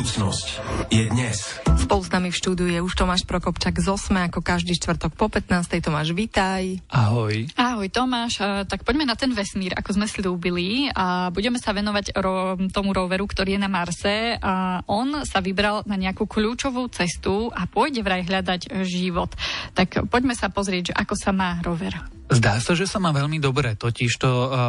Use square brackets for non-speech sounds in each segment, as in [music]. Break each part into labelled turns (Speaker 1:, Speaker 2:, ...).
Speaker 1: Budúcnosť je dnes.
Speaker 2: Spolu s nami v štúdiu je už Tomáš Prokopčak z Osme, ako každý štvrtok po 15. Tomáš, vítaj.
Speaker 3: Ahoj.
Speaker 4: Ahoj Tomáš, tak poďme na ten vesmír, ako sme slúbili a budeme sa venovať ro- tomu roveru, ktorý je na Marse a on sa vybral na nejakú kľúčovú cestu a pôjde vraj hľadať život. Tak poďme sa pozrieť, že ako sa má rover.
Speaker 3: Zdá sa, že sa má veľmi dobre, totižto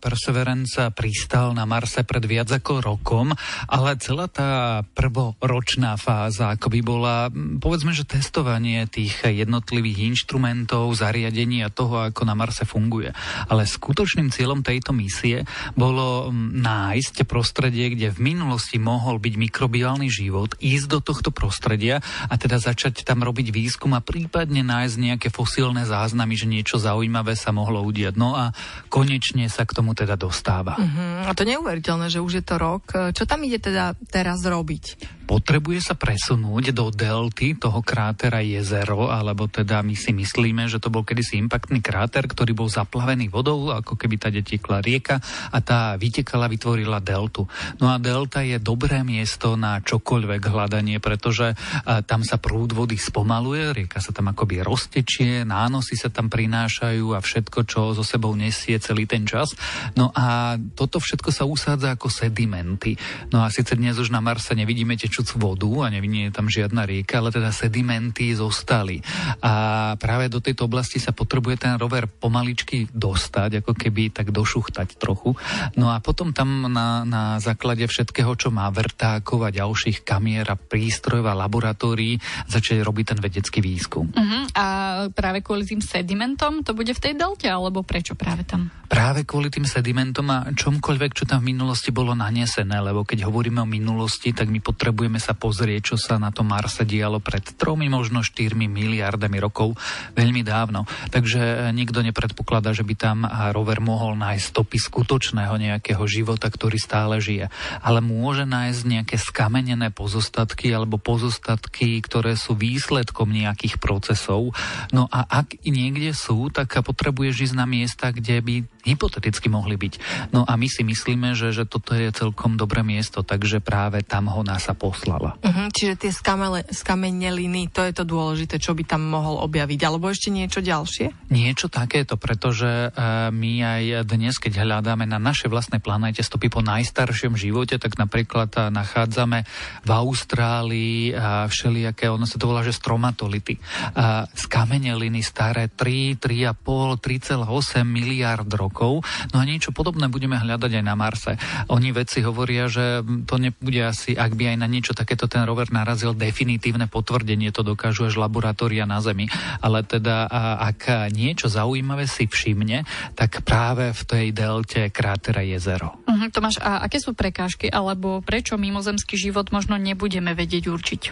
Speaker 3: Perseverance pristal na Marse pred viac ako rokom, ale celá tá prvoročná fáza ako by bola, povedzme, že testovanie tých jednotlivých inštrumentov, zariadení a toho, ako na Marse funguje. Ale skutočným cieľom tejto misie bolo nájsť prostredie, kde v minulosti mohol byť mikrobiálny život, ísť do tohto prostredia a teda začať tam robiť výskum a prípadne nájsť nejaké fosílne záznamy, že niečo zaujímavé sa mohlo udiať. No a konečne sa k tomu teda dostáva.
Speaker 2: Uh-huh. A to neuveriteľné, že už je to rok. Čo tam ide teda teraz robiť?
Speaker 3: potrebuje sa presunúť do delty toho krátera jezero, alebo teda my si myslíme, že to bol kedysi impaktný kráter, ktorý bol zaplavený vodou, ako keby tá tiekla rieka a tá vytekala, vytvorila deltu. No a delta je dobré miesto na čokoľvek hľadanie, pretože tam sa prúd vody spomaluje, rieka sa tam akoby roztečie, nánosy sa tam prinášajú a všetko, čo so sebou nesie celý ten čas. No a toto všetko sa usádza ako sedimenty. No a síce dnes už na Marse nevidíme tie tečúc vodu a nevinie je tam žiadna rieka, ale teda sedimenty zostali. A práve do tejto oblasti sa potrebuje ten rover pomaličky dostať, ako keby tak došuchtať trochu. No a potom tam na, na základe všetkého, čo má vrtákov a ďalších kamier a prístrojov a laboratórií, začať robiť ten vedecký výskum.
Speaker 4: Uh-huh. A práve kvôli tým sedimentom to bude v tej delte, alebo prečo práve tam?
Speaker 3: Práve kvôli tým sedimentom a čomkoľvek, čo tam v minulosti bolo nanesené, lebo keď hovoríme o minulosti, tak my potrebujeme sa pozrieť, čo sa na tom Marse dialo pred tromi, možno 4 miliardami rokov, veľmi dávno. Takže e, nikto nepredpokladá, že by tam rover mohol nájsť stopy skutočného nejakého života, ktorý stále žije. Ale môže nájsť nejaké skamenené pozostatky alebo pozostatky, ktoré sú výsledkom nejakých procesov. No a ak niekde sú, tak potrebuješ ísť na miesta, kde by hypoteticky mohli byť. No a my si myslíme, že, že toto je celkom dobré miesto, takže práve tam ho NASA poslala.
Speaker 2: Uh-huh, čiže tie skamele, skameneliny, to je to dôležité, čo by tam mohol objaviť. Alebo ešte niečo ďalšie?
Speaker 3: Niečo takéto, pretože uh, my aj dnes, keď hľadáme na našej vlastnej planéte stopy po najstaršom živote, tak napríklad uh, nachádzame v Austrálii uh, všelijaké, ono sa to volá, že stromatolity. Uh, skameneliny staré 3, 3,5, 3,8 miliard rokov rokov. No a niečo podobné budeme hľadať aj na Marse. Oni vedci hovoria, že to nebude asi, ak by aj na niečo takéto ten rover narazil, definitívne potvrdenie to dokážu až laboratória na Zemi. Ale teda ak niečo zaujímavé si všimne, tak práve v tej delte krátera jezero.
Speaker 4: Uh-huh, Tomáš, a aké sú prekážky, alebo prečo mimozemský život možno nebudeme vedieť určiť?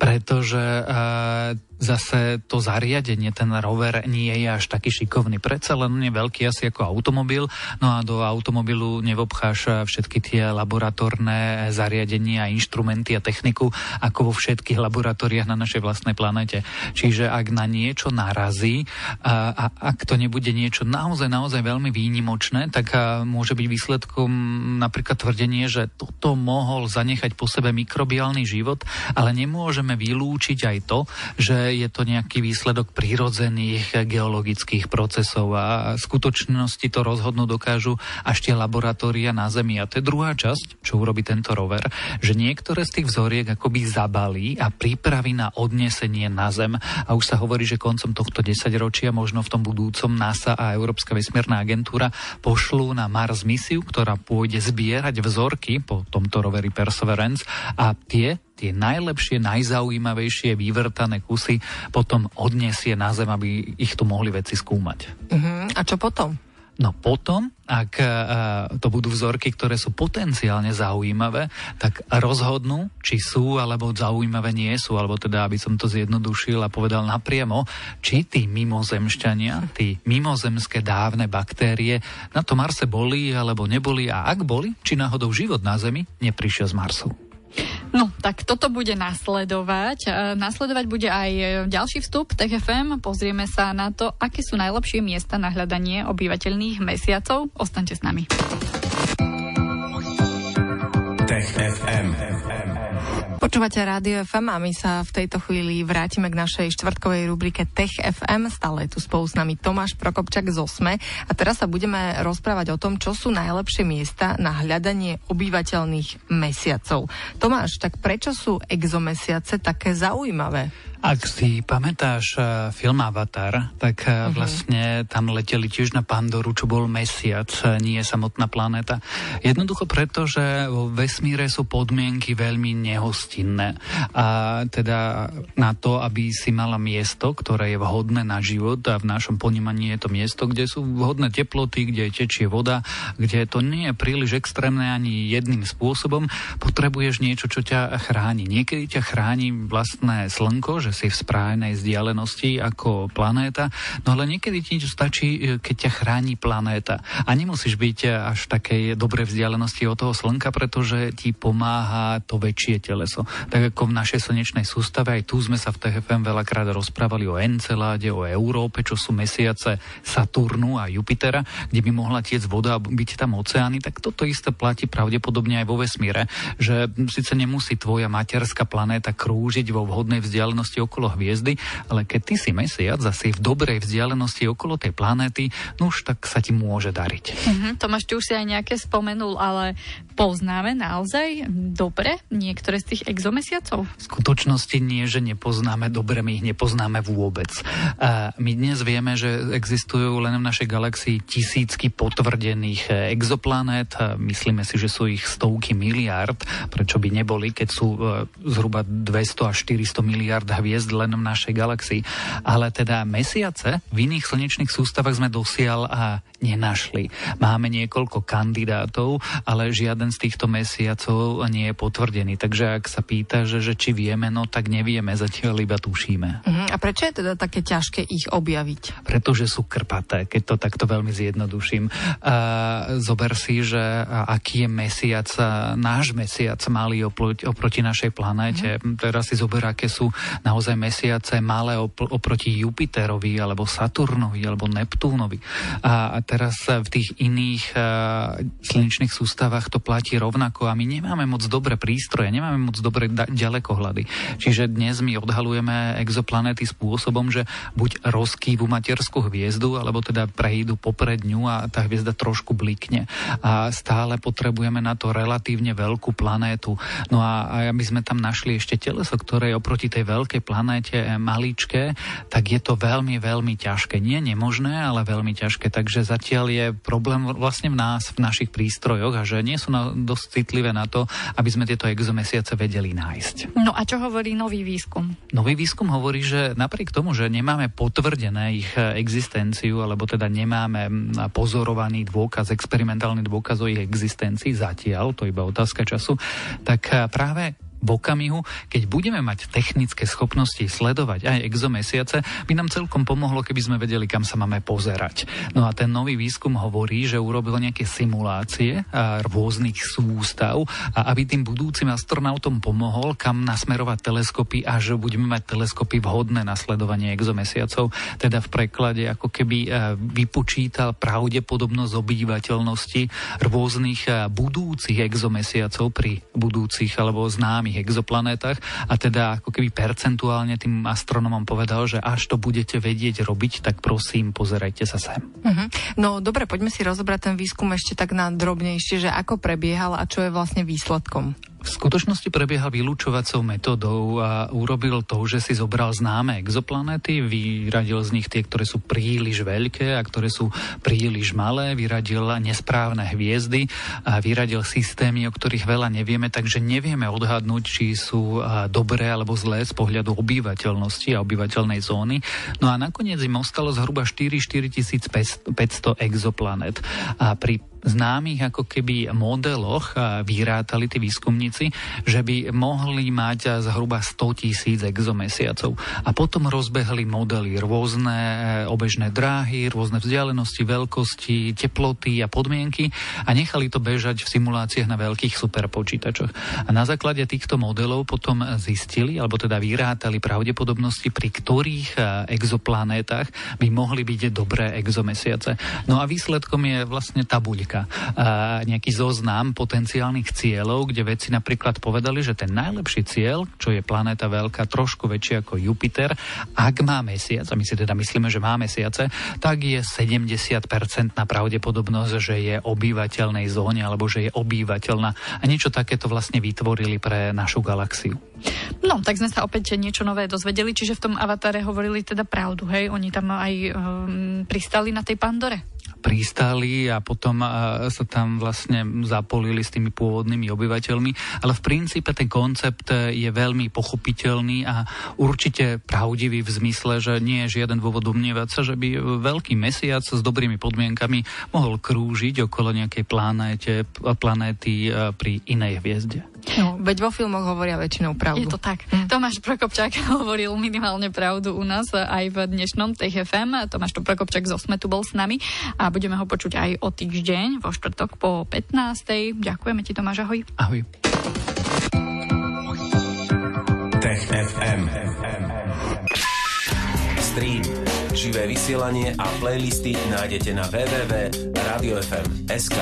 Speaker 3: Pretože uh, zase to zariadenie, ten rover nie je až taký šikovný. Predsa len je veľký asi ako automobil, no a do automobilu nevobcháš všetky tie laboratórne zariadenia, inštrumenty a techniku, ako vo všetkých laboratóriách na našej vlastnej planete. Čiže ak na niečo narazí a, a ak to nebude niečo naozaj, naozaj veľmi výnimočné, tak môže byť výsledkom napríklad tvrdenie, že toto mohol zanechať po sebe mikrobiálny život, ale nemôžeme vylúčiť aj to, že je to nejaký výsledok prírodzených geologických procesov a v skutočnosti to rozhodnú dokážu až tie laboratória na Zemi. A to je druhá časť, čo urobí tento rover, že niektoré z tých vzoriek akoby zabalí a pripraví na odnesenie na Zem. A už sa hovorí, že koncom tohto desaťročia, možno v tom budúcom NASA a Európska vesmírna agentúra pošlú na Mars misiu, ktorá pôjde zbierať vzorky po tomto roveri Perseverance a tie tie najlepšie, najzaujímavejšie vyvrtané kusy potom odniesie na zem, aby ich tu mohli veci skúmať.
Speaker 2: Uh-huh. A čo potom?
Speaker 3: No potom, ak uh, to budú vzorky, ktoré sú potenciálne zaujímavé, tak rozhodnú, či sú alebo zaujímavé nie sú, alebo teda, aby som to zjednodušil a povedal napriamo, či tí mimozemšťania, tí mimozemské dávne baktérie na to Marse boli alebo neboli a ak boli, či náhodou život na Zemi neprišiel z Marsu.
Speaker 4: No, tak toto bude nasledovať. E, nasledovať bude aj ďalší vstup TFM. Pozrieme sa na to, aké sú najlepšie miesta na hľadanie obyvateľných mesiacov. Ostaňte s nami.
Speaker 1: Tech FM.
Speaker 2: Počúvate Rádio FM a my sa v tejto chvíli vrátime k našej štvrtkovej rubrike Tech FM. Stále je tu spolu s nami Tomáš Prokopčak z Osme a teraz sa budeme rozprávať o tom, čo sú najlepšie miesta na hľadanie obyvateľných mesiacov. Tomáš, tak prečo sú exomesiace také zaujímavé?
Speaker 3: Ak si pamätáš uh, film Avatar, tak uh, uh-huh. vlastne tam leteli tiež na Pandoru, čo bol mesiac, uh, nie samotná planéta. Jednoducho preto, že vo vesmíre sú podmienky veľmi nehostinné. A teda na to, aby si mala miesto, ktoré je vhodné na život a v našom ponímaní je to miesto, kde sú vhodné teploty, kde tečie voda, kde to nie je príliš extrémne ani jedným spôsobom, potrebuješ niečo, čo ťa chráni. Niekedy ťa chráni vlastné slnko, že že si v správnej vzdialenosti ako planéta, no ale niekedy ti stačí, e, keď ťa chráni planéta. A nemusíš byť e, až takej dobrej vzdialenosti od toho Slnka, pretože ti pomáha to väčšie teleso. Tak ako v našej slnečnej sústave, aj tu sme sa v TFM veľakrát rozprávali o Enceláde, o Európe, čo sú mesiace Saturnu a Jupitera, kde by mohla tiec voda a byť tam oceány, tak toto isté platí pravdepodobne aj vo vesmíre, že síce nemusí tvoja materská planéta krúžiť vo vhodnej vzdialenosti okolo hviezdy, ale keď ty si mesiac a si v dobrej vzdialenosti okolo tej planéty, no už tak sa ti môže dariť.
Speaker 4: Mm-hmm, Tomáš, ty už si aj nejaké spomenul, ale poznáme naozaj dobre niektoré z tých exomesiacov?
Speaker 3: V skutočnosti nie, že nepoznáme dobre, my ich nepoznáme vôbec. A my dnes vieme, že existujú len v našej galaxii tisícky potvrdených exoplanét. Myslíme si, že sú ich stovky miliárd, prečo by neboli, keď sú eh, zhruba 200 až 400 miliárd hviezd hviezd len v našej galaxii. Ale teda mesiace v iných slnečných sústavách sme dosiaľ a nenašli. Máme niekoľko kandidátov, ale žiaden z týchto mesiacov nie je potvrdený. Takže ak sa pýta, že, že či vieme, no tak nevieme, zatiaľ iba tušíme.
Speaker 2: Uh-huh. A prečo je teda také ťažké ich objaviť?
Speaker 3: Pretože sú krpaté, keď to takto veľmi zjednoduším. Uh, zober si, že aký je mesiac, náš mesiac malý oproti našej planéte. Uh-huh. Teraz si zober, aké sú naozaj naozaj mesiace malé op- oproti Jupiterovi, alebo Saturnovi, alebo Neptúnovi. A, a teraz v tých iných uh, slnečných sústavách to platí rovnako a my nemáme moc dobré prístroje, nemáme moc dobré da- ďalekohľady. Čiže dnes my odhalujeme exoplanéty spôsobom, že buď rozkývu materskú hviezdu, alebo teda prejdú popred ňu a tá hviezda trošku blikne. A stále potrebujeme na to relatívne veľkú planétu. No a, a aby sme tam našli ešte teleso, ktoré je oproti tej veľkej planéte maličké, tak je to veľmi, veľmi ťažké. Nie nemožné, ale veľmi ťažké. Takže zatiaľ je problém vlastne v nás, v našich prístrojoch a že nie sú na, dosť citlivé na to, aby sme tieto exomesiace vedeli nájsť.
Speaker 4: No a čo hovorí nový výskum?
Speaker 3: Nový výskum hovorí, že napriek tomu, že nemáme potvrdené ich existenciu, alebo teda nemáme pozorovaný dôkaz, experimentálny dôkaz o ich existencii zatiaľ, to je iba otázka času, tak práve v okamihu, keď budeme mať technické schopnosti sledovať aj exomesiace, by nám celkom pomohlo, keby sme vedeli, kam sa máme pozerať. No a ten nový výskum hovorí, že urobil nejaké simulácie rôznych sústav a aby tým budúcim astronautom pomohol, kam nasmerovať teleskopy a že budeme mať teleskopy vhodné na sledovanie exomesiacov, teda v preklade ako keby vypočítal pravdepodobnosť obyvateľnosti rôznych budúcich exomesiacov pri budúcich alebo známych známych exoplanetách a teda ako keby percentuálne tým astronomom povedal, že až to budete vedieť robiť, tak prosím, pozerajte sa sem. Uh-huh.
Speaker 2: No dobre, poďme si rozobrať ten výskum ešte tak na drobnejšie, že ako prebiehal a čo je vlastne výsledkom.
Speaker 3: V skutočnosti prebiehal vylúčovacou metodou a urobil to, že si zobral známe exoplanéty, vyradil z nich tie, ktoré sú príliš veľké a ktoré sú príliš malé, vyradil nesprávne hviezdy a vyradil systémy, o ktorých veľa nevieme, takže nevieme odhadnúť, či sú dobré alebo zlé z pohľadu obyvateľnosti a obyvateľnej zóny. No a nakoniec im ostalo zhruba 4-4500 exoplanet. A pri známych ako keby modeloch vyrátali tí výskumníci, že by mohli mať zhruba 100 tisíc exomesiacov. A potom rozbehli modely rôzne e, obežné dráhy, rôzne vzdialenosti, veľkosti, teploty a podmienky a nechali to bežať v simuláciách na veľkých superpočítačoch. A na základe týchto modelov potom zistili, alebo teda vyrátali pravdepodobnosti, pri ktorých e, exoplanétach by mohli byť dobré exomesiace. No a výsledkom je vlastne tabuľka, nejaký zoznam potenciálnych cieľov, kde vedci napríklad povedali, že ten najlepší cieľ, čo je planéta veľká, trošku väčšia ako Jupiter, ak má mesiac, a my si teda myslíme, že má mesiace, tak je 70% na pravdepodobnosť, že je obývateľnej zóne alebo že je obývateľná. A niečo takéto vlastne vytvorili pre našu galaxiu.
Speaker 4: No, tak sme sa opäť niečo nové dozvedeli, čiže v tom avatare hovorili teda pravdu, hej? Oni tam aj um, pristali na tej Pandore
Speaker 3: pristáli a potom sa tam vlastne zapolili s tými pôvodnými obyvateľmi. Ale v princípe ten koncept je veľmi pochopiteľný a určite pravdivý v zmysle, že nie je žiaden dôvod domnievať sa, že by veľký mesiac s dobrými podmienkami mohol krúžiť okolo nejakej planéte, planéty pri inej hviezde.
Speaker 2: No, veď vo filmoch hovoria väčšinou pravdu.
Speaker 4: Je to tak. Hm. Tomáš Prokopčák [laughs] hovoril minimálne pravdu u nás aj v dnešnom TFM. Tomáš Prokopčák z Osme tu bol s nami a budeme ho počuť aj o týždeň, vo štvrtok po 15. Ďakujeme ti, Tomáš, ahoj.
Speaker 3: Ahoj.
Speaker 1: Tech FM. Stream, živé vysielanie a playlisty nájdete na www.radiofm.sk.